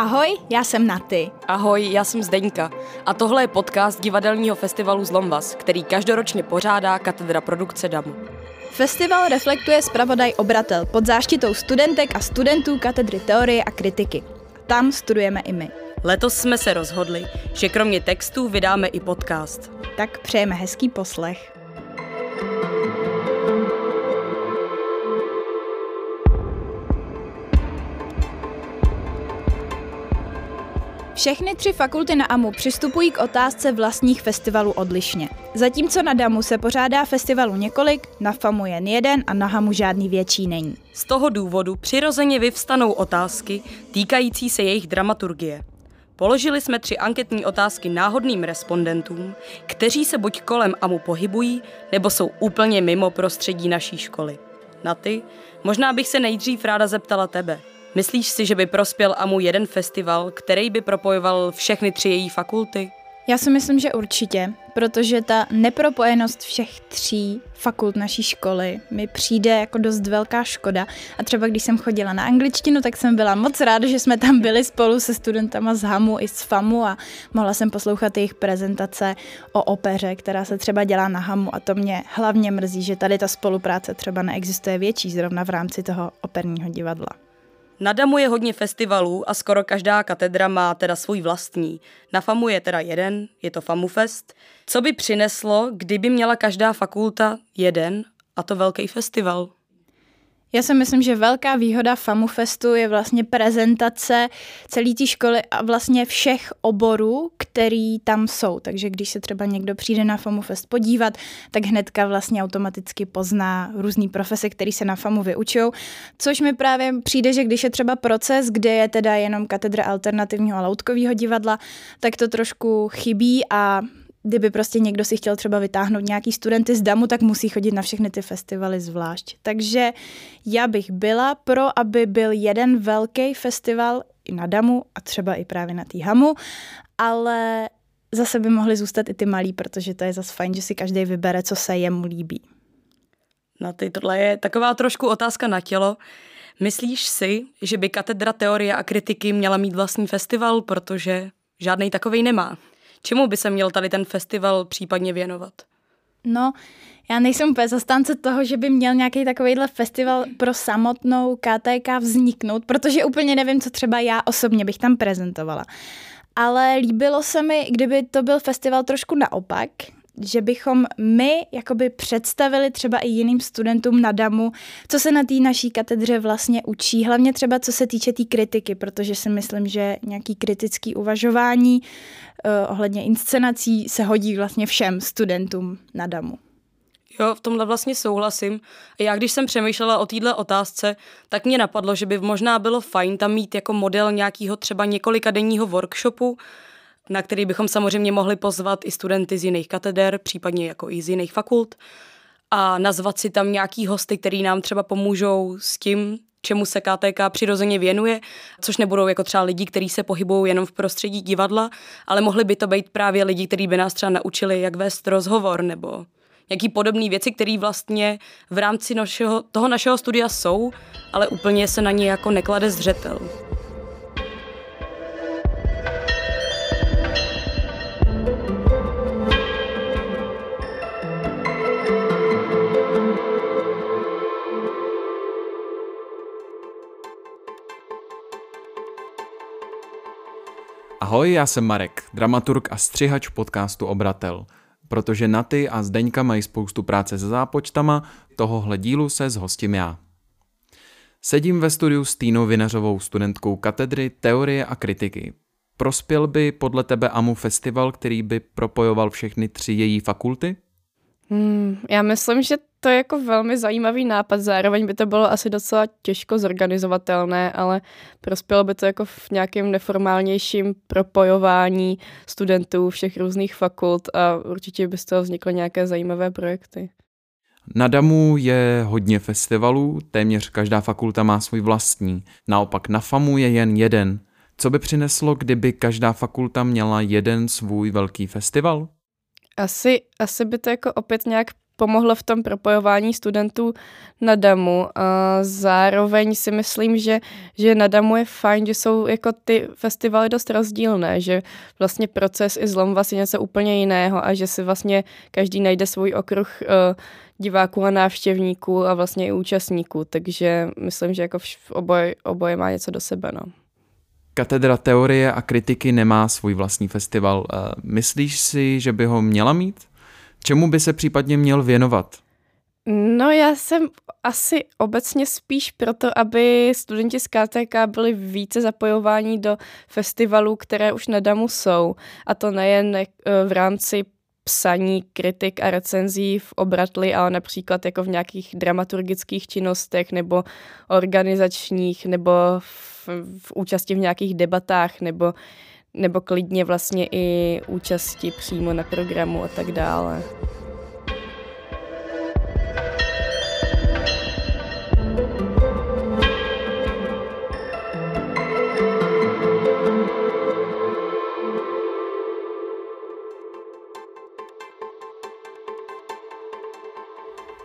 Ahoj, já jsem Naty. Ahoj, já jsem Zdeňka a tohle je podcast divadelního festivalu Zlombas, který každoročně pořádá katedra produkce DAMu. Festival reflektuje zpravodaj Obratel pod záštitou studentek a studentů katedry teorie a kritiky. Tam studujeme i my. Letos jsme se rozhodli, že kromě textů vydáme i podcast. Tak přejeme hezký poslech. Všechny tři fakulty na AMU přistupují k otázce vlastních festivalů odlišně. Zatímco na DAMu se pořádá festivalu několik, na FAMu jen jeden a na HAMu žádný větší není. Z toho důvodu přirozeně vyvstanou otázky týkající se jejich dramaturgie. Položili jsme tři anketní otázky náhodným respondentům, kteří se buď kolem AMU pohybují, nebo jsou úplně mimo prostředí naší školy. Na ty, možná bych se nejdřív ráda zeptala tebe. Myslíš si, že by prospěl AMU jeden festival, který by propojoval všechny tři její fakulty? Já si myslím, že určitě, protože ta nepropojenost všech tří fakult naší školy mi přijde jako dost velká škoda. A třeba když jsem chodila na angličtinu, tak jsem byla moc ráda, že jsme tam byli spolu se studentama z HAMu i z FAMu a mohla jsem poslouchat jejich prezentace o opeře, která se třeba dělá na HAMu a to mě hlavně mrzí, že tady ta spolupráce třeba neexistuje větší zrovna v rámci toho operního divadla. Na Damu je hodně festivalů a skoro každá katedra má teda svůj vlastní. Na FAMu je teda jeden, je to FAMUFest. Co by přineslo, kdyby měla každá fakulta jeden, a to velký festival? Já si myslím, že velká výhoda FAMUFestu je vlastně prezentace celé té školy a vlastně všech oborů, který tam jsou. Takže když se třeba někdo přijde na FAMUFest podívat, tak hnedka vlastně automaticky pozná různý profese, který se na FAMu vyučují. Což mi právě přijde, že když je třeba proces, kde je teda jenom katedra alternativního a loutkového divadla, tak to trošku chybí a kdyby prostě někdo si chtěl třeba vytáhnout nějaký studenty z DAMu, tak musí chodit na všechny ty festivaly zvlášť. Takže já bych byla pro, aby byl jeden velký festival i na DAMu a třeba i právě na té HAMu, ale zase by mohly zůstat i ty malí, protože to je zase fajn, že si každý vybere, co se jemu líbí. No ty, tohle je taková trošku otázka na tělo. Myslíš si, že by katedra teorie a kritiky měla mít vlastní festival, protože žádný takový nemá? Čemu by se měl tady ten festival případně věnovat? No, já nejsem úplně zastánce toho, že by měl nějaký takovýhle festival pro samotnou KTK vzniknout, protože úplně nevím, co třeba já osobně bych tam prezentovala. Ale líbilo se mi, kdyby to byl festival trošku naopak, že bychom my jakoby představili třeba i jiným studentům na DAMu, co se na té naší katedře vlastně učí, hlavně třeba co se týče té tý kritiky, protože si myslím, že nějaký kritický uvažování uh, ohledně inscenací se hodí vlastně všem studentům na DAMu. Jo, v tomhle vlastně souhlasím. Já když jsem přemýšlela o této otázce, tak mě napadlo, že by možná bylo fajn tam mít jako model nějakého třeba několika denního workshopu, na který bychom samozřejmě mohli pozvat i studenty z jiných kateder, případně jako i z jiných fakult a nazvat si tam nějaký hosty, který nám třeba pomůžou s tím, čemu se KTK přirozeně věnuje, což nebudou jako třeba lidi, kteří se pohybují jenom v prostředí divadla, ale mohli by to být právě lidi, kteří by nás třeba naučili, jak vést rozhovor nebo nějaký podobné věci, které vlastně v rámci našeho, toho našeho studia jsou, ale úplně se na ně jako neklade zřetel. Ahoj, já jsem Marek, dramaturg a střihač podcastu Obratel. Protože Naty a Zdeňka mají spoustu práce se zápočtama, tohohle dílu se zhostím já. Sedím ve studiu s Týnou Vinařovou, studentkou katedry teorie a kritiky. Prospěl by podle tebe AMU festival, který by propojoval všechny tři její fakulty? Hmm, já myslím, že to je jako velmi zajímavý nápad, zároveň by to bylo asi docela těžko zorganizovatelné, ale prospělo by to jako v nějakém neformálnějším propojování studentů všech různých fakult a určitě by z toho vznikly nějaké zajímavé projekty. Na DAMu je hodně festivalů, téměř každá fakulta má svůj vlastní. Naopak na FAMu je jen jeden. Co by přineslo, kdyby každá fakulta měla jeden svůj velký festival? Asi, asi by to jako opět nějak pomohlo v tom propojování studentů na DAMu. A zároveň si myslím, že, že na DAMu je fajn, že jsou jako ty festivaly dost rozdílné, že vlastně proces i zlom vlastně něco úplně jiného a že si vlastně každý najde svůj okruh uh, diváků a návštěvníků a vlastně i účastníků, takže myslím, že jako oboje, oboje má něco do sebe. No. Katedra teorie a kritiky nemá svůj vlastní festival. Eh, myslíš si, že by ho měla mít? Čemu by se případně měl věnovat? No já jsem asi obecně spíš proto, aby studenti z KTK byli více zapojováni do festivalů, které už na DAMu jsou. A to nejen eh, v rámci psaní kritik a recenzí v obratli, ale například jako v nějakých dramaturgických činnostech nebo organizačních nebo v, v účasti v nějakých debatách nebo, nebo klidně vlastně i účasti přímo na programu a tak dále.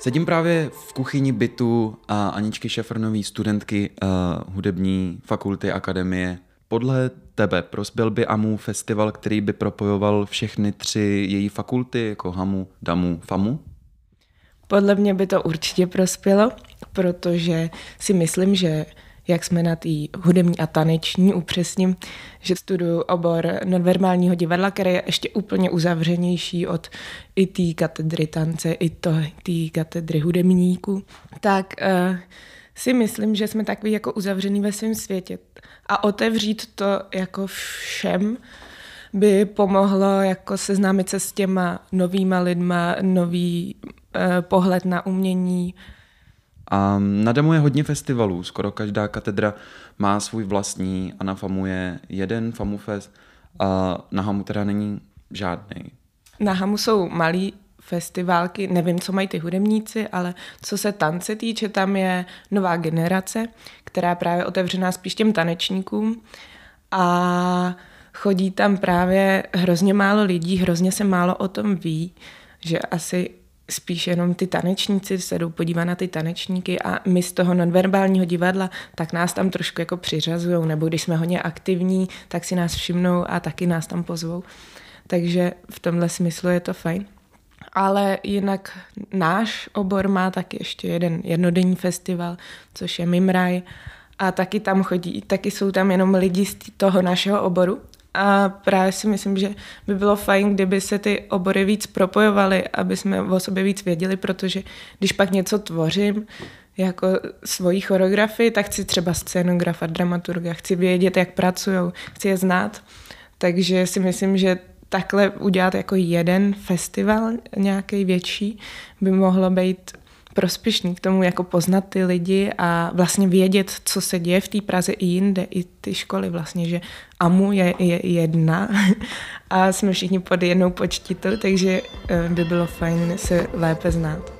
Sedím právě v kuchyni bytu a Aničky Šafrnový, studentky uh, hudební fakulty akademie. Podle tebe prospěl by AMU festival, který by propojoval všechny tři její fakulty, jako HAMU, DAMU, FAMU? Podle mě by to určitě prospělo, protože si myslím, že jak jsme na té hudební a taneční, upřesním, že studuju obor nonverbálního divadla, který je ještě úplně uzavřenější od i té katedry tance, i té katedry hudebníků, tak uh, si myslím, že jsme takový jako uzavřený ve svém světě. A otevřít to jako všem by pomohlo jako seznámit se s těma novýma lidma, nový uh, pohled na umění, a na Demu je hodně festivalů, skoro každá katedra má svůj vlastní a na FAMu je jeden FAMUFest. A na HAMu teda není žádný. Na HAMu jsou malý festivalky, nevím, co mají ty hudebníci, ale co se tance týče, tam je nová generace, která je právě otevřená spíš těm tanečníkům. A chodí tam právě hrozně málo lidí, hrozně se málo o tom ví, že asi spíš jenom ty tanečníci se jdou podívat na ty tanečníky a my z toho nonverbálního divadla, tak nás tam trošku jako přiřazují, nebo když jsme hodně aktivní, tak si nás všimnou a taky nás tam pozvou. Takže v tomhle smyslu je to fajn. Ale jinak náš obor má taky ještě jeden jednodenní festival, což je Mimraj. A taky tam chodí, taky jsou tam jenom lidi z toho našeho oboru, a právě si myslím, že by bylo fajn, kdyby se ty obory víc propojovaly, aby jsme o sobě víc věděli, protože když pak něco tvořím, jako svoji choreografii, tak chci třeba scénografa, dramaturga, chci vědět, jak pracují, chci je znát. Takže si myslím, že takhle udělat jako jeden festival nějaký větší by mohlo být prospěšný k tomu jako poznat ty lidi a vlastně vědět, co se děje v té Praze i jinde, i ty školy vlastně, že AMU je, je jedna a jsme všichni pod jednou počtitou, takže eh, by bylo fajn se lépe znát.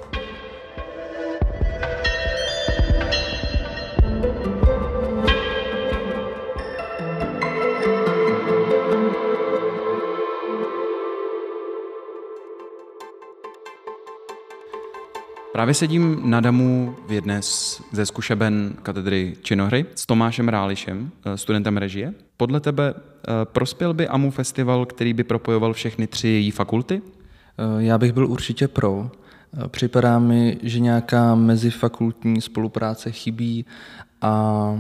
Právě sedím na damu v jedné ze zkušeben katedry činohry s Tomášem Rálišem, eh, studentem režie. Podle tebe eh, prospěl by AMU festival, který by propojoval všechny tři její fakulty? Eh, já bych byl určitě pro. Připadá mi, že nějaká mezifakultní spolupráce chybí a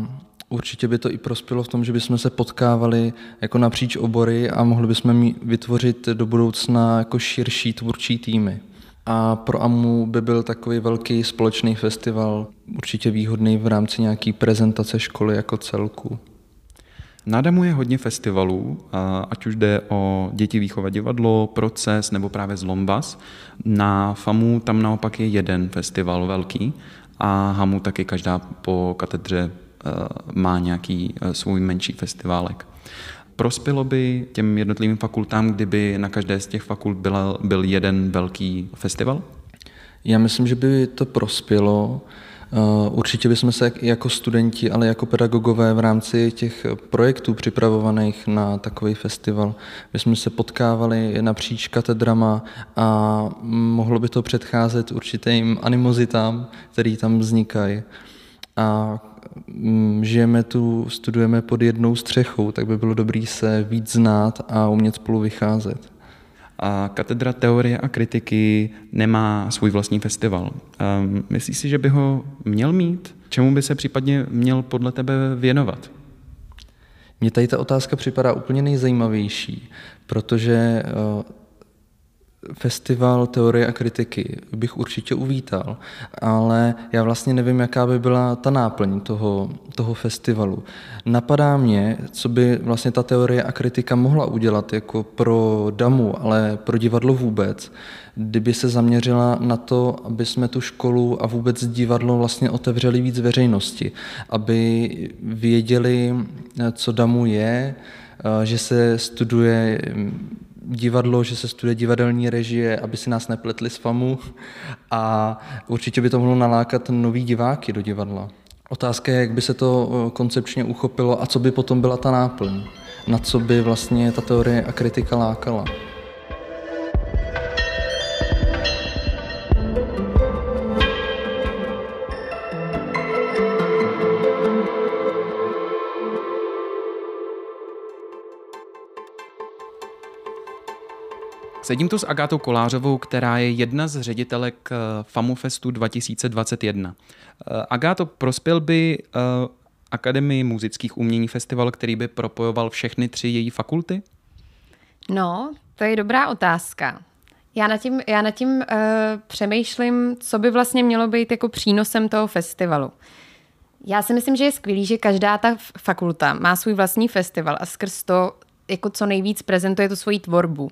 určitě by to i prospělo v tom, že bychom se potkávali jako napříč obory a mohli bychom vytvořit do budoucna jako širší tvůrčí týmy. A pro AMU by byl takový velký společný festival, určitě výhodný v rámci nějaký prezentace školy jako celku. Na DEMu je hodně festivalů, ať už jde o děti výchova divadlo, proces nebo právě Zlombas. Na FAMu tam naopak je jeden festival velký a HAMu taky každá po katedře má nějaký svůj menší festiválek. Prospělo by těm jednotlivým fakultám, kdyby na každé z těch fakult byl, byl jeden velký festival? Já myslím, že by to prospělo Určitě bychom se jako studenti, ale jako pedagogové v rámci těch projektů připravovaných na takový festival, bychom se potkávali napříč katedrama a mohlo by to předcházet určitým animozitám, které tam vznikají. A žijeme tu, studujeme pod jednou střechou, tak by bylo dobré se víc znát a umět spolu vycházet. A katedra teorie a kritiky nemá svůj vlastní festival. Um, myslíš si, že by ho měl mít? Čemu by se případně měl podle tebe věnovat? Mně tady ta otázka připadá úplně nejzajímavější, protože uh, festival teorie a kritiky bych určitě uvítal, ale já vlastně nevím, jaká by byla ta náplň toho, toho festivalu. Napadá mě, co by vlastně ta teorie a kritika mohla udělat jako pro DAMu, ale pro divadlo vůbec, kdyby se zaměřila na to, aby jsme tu školu a vůbec divadlo vlastně otevřeli víc veřejnosti, aby věděli, co DAMu je, že se studuje divadlo, že se studuje divadelní režie, aby si nás nepletli s FAMu a určitě by to mohlo nalákat nový diváky do divadla. Otázka je, jak by se to eh, koncepčně uchopilo a co by potom byla ta náplň, na co by vlastně ta teorie a kritika lákala. Sedím tu s Agátou Kolářovou, která je jedna z ředitelek eh, FamuFestu 2021. Eh, Agáto, prospěl by eh, Akademii muzických umění festival, který by propojoval všechny tři její fakulty? No, to je dobrá otázka. Já nad tím, já nad tím uh, přemýšlím, co by vlastně mělo být jako přínosem toho festivalu. Já si myslím, že je skvělý, že každá ta fakulta má svůj vlastní festival a skrz to jako co nejvíc prezentuje tu svoji tvorbu.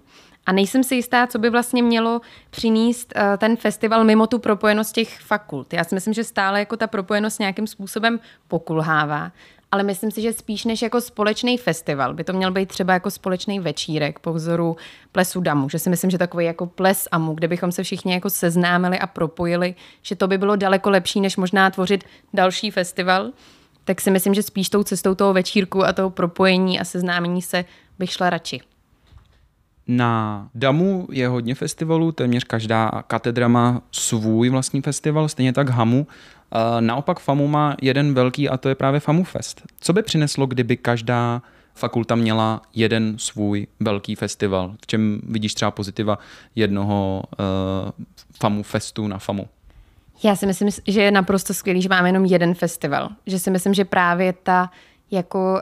A nejsem si jistá, co by vlastně mělo přinést uh, ten festival mimo tu propojenost těch fakult. Já si myslím, že stále jako ta propojenost nějakým způsobem pokulhává. Ale myslím si, že spíš než jako společný festival by to měl být třeba jako společný večírek po vzoru plesu Damu. Že si myslím, že takový jako ples Amu, kde bychom se všichni jako seznámili a propojili, že to by bylo daleko lepší, než možná tvořit další festival. Tak si myslím, že spíš tou cestou toho večírku a toho propojení a seznámení se bych šla radši. Na DAMu je hodně festivalů, téměř každá katedra má svůj vlastní festival, stejně tak HAMu. Naopak FAMu má jeden velký a to je právě FAMu Fest. Co by přineslo, kdyby každá fakulta měla jeden svůj velký festival? V čem vidíš třeba pozitiva jednoho uh, FAMu Festu na FAMu? Já si myslím, že je naprosto skvělý, že máme jenom jeden festival. Že si myslím, že právě ta jako uh,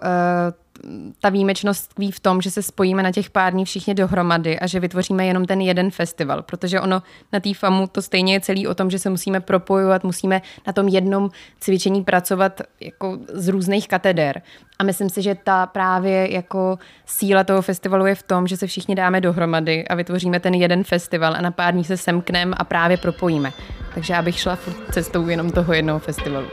ta výjimečnost tkví v tom, že se spojíme na těch pár dní všichni dohromady a že vytvoříme jenom ten jeden festival, protože ono na té FAMu to stejně je celý o tom, že se musíme propojovat, musíme na tom jednom cvičení pracovat jako z různých kateder. A myslím si, že ta právě jako síla toho festivalu je v tom, že se všichni dáme dohromady a vytvoříme ten jeden festival a na pár dní se semkneme a právě propojíme. Takže já bych šla cestou jenom toho jednoho festivalu.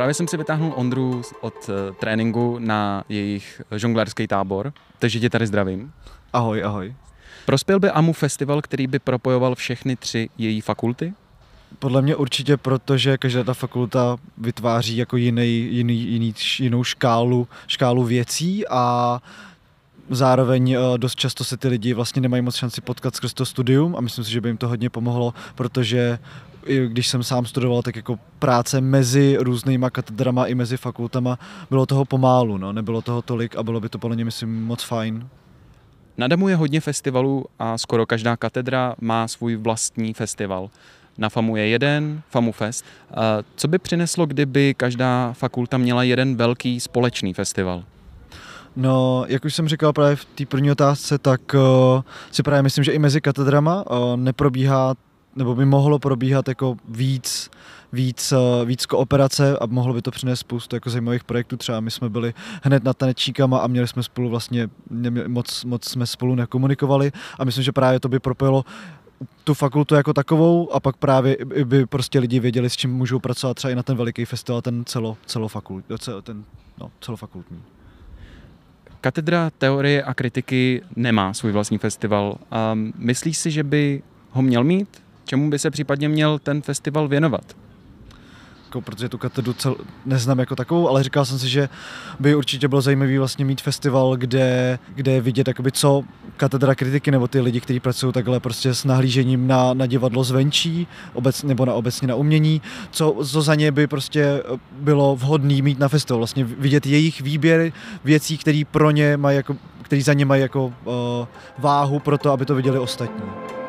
Právě jsem si vytáhnul Ondru od uh, tréninku na jejich žonglerský tábor, takže tě tady zdravím. Ahoj, ahoj. Prospěl by AMU festival, který by propojoval všechny tři její fakulty? Podle mě určitě, protože každá ta fakulta vytváří jako jiný, jiný, jiný, jinou škálu, škálu věcí a Zároveň eh, dost často se ty lidi vlastně nemají moc šanci potkat skrz to studium a myslím si, že by jim to hodně pomohlo, protože když jsem sám studoval, tak jako práce mezi různýma katedrama i mezi fakultama bylo toho pomálu, no, nebylo toho tolik a bylo by to podle mě, myslím, moc fajn. Na Damu je hodně festivalů a skoro každá katedra má svůj vlastní festival. Na FAMu je jeden, FAMu Fest. Co by přineslo, kdyby každá fakulta měla jeden velký společný festival? No, jak už jsem říkal právě v té první otázce, tak uh, si právě myslím, že i mezi katedrama uh, neprobíhá nebo by mohlo probíhat jako víc, víc, eh, víc kooperace a mohlo by to přinést spoustu jako zajímavých projektů. Třeba my jsme byli hned na tanečníkama a měli jsme spolu vlastně, moc, moc jsme spolu nekomunikovali a myslím, že právě to by propojilo tu fakultu jako takovou a pak právě by prostě lidi věděli, s čím můžou pracovat třeba i na ten veliký festival, ten celo, celofakult, ten, no, celofakultní. Katedra teorie a kritiky nemá svůj vlastní festival. A myslíš si, že by ho měl mít? Čemu by se případně měl ten festival věnovat? jako, protože tu katedru cel, neznám jako takovou, ale říkal jsem si, že by určitě bylo zajímavý vlastně mít festival, kde, kde je vidět, jakoby, co katedra kritiky nebo ty lidi, kteří pracují takhle prostě s nahlížením na, na divadlo zvenčí, obec, nebo na obecně na umění, co, co za ně by prostě bylo vhodné mít na festival, vlastně vidět jejich výběr věcí, které pro ně mají jako, který za ně mají jako uh, váhu pro to, aby to viděli ostatní.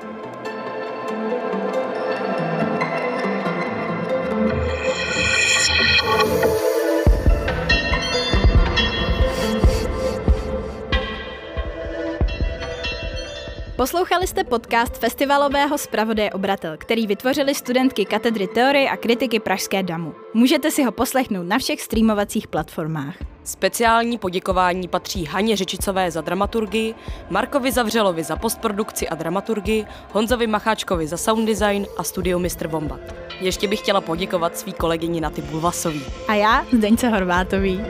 Poslouchali jste podcast festivalového zpravodaje Obratel, který vytvořili studentky katedry teorie a kritiky Pražské damu. Můžete si ho poslechnout na všech streamovacích platformách. Speciální poděkování patří Haně Řečicové za dramaturgii, Markovi Zavřelovi za postprodukci a dramaturgii, Honzovi Macháčkovi za sound design a studio Mr. Wombat. Ještě bych chtěla poděkovat svý kolegyni Naty Bulvasový. A já Zdeňce Horvátový.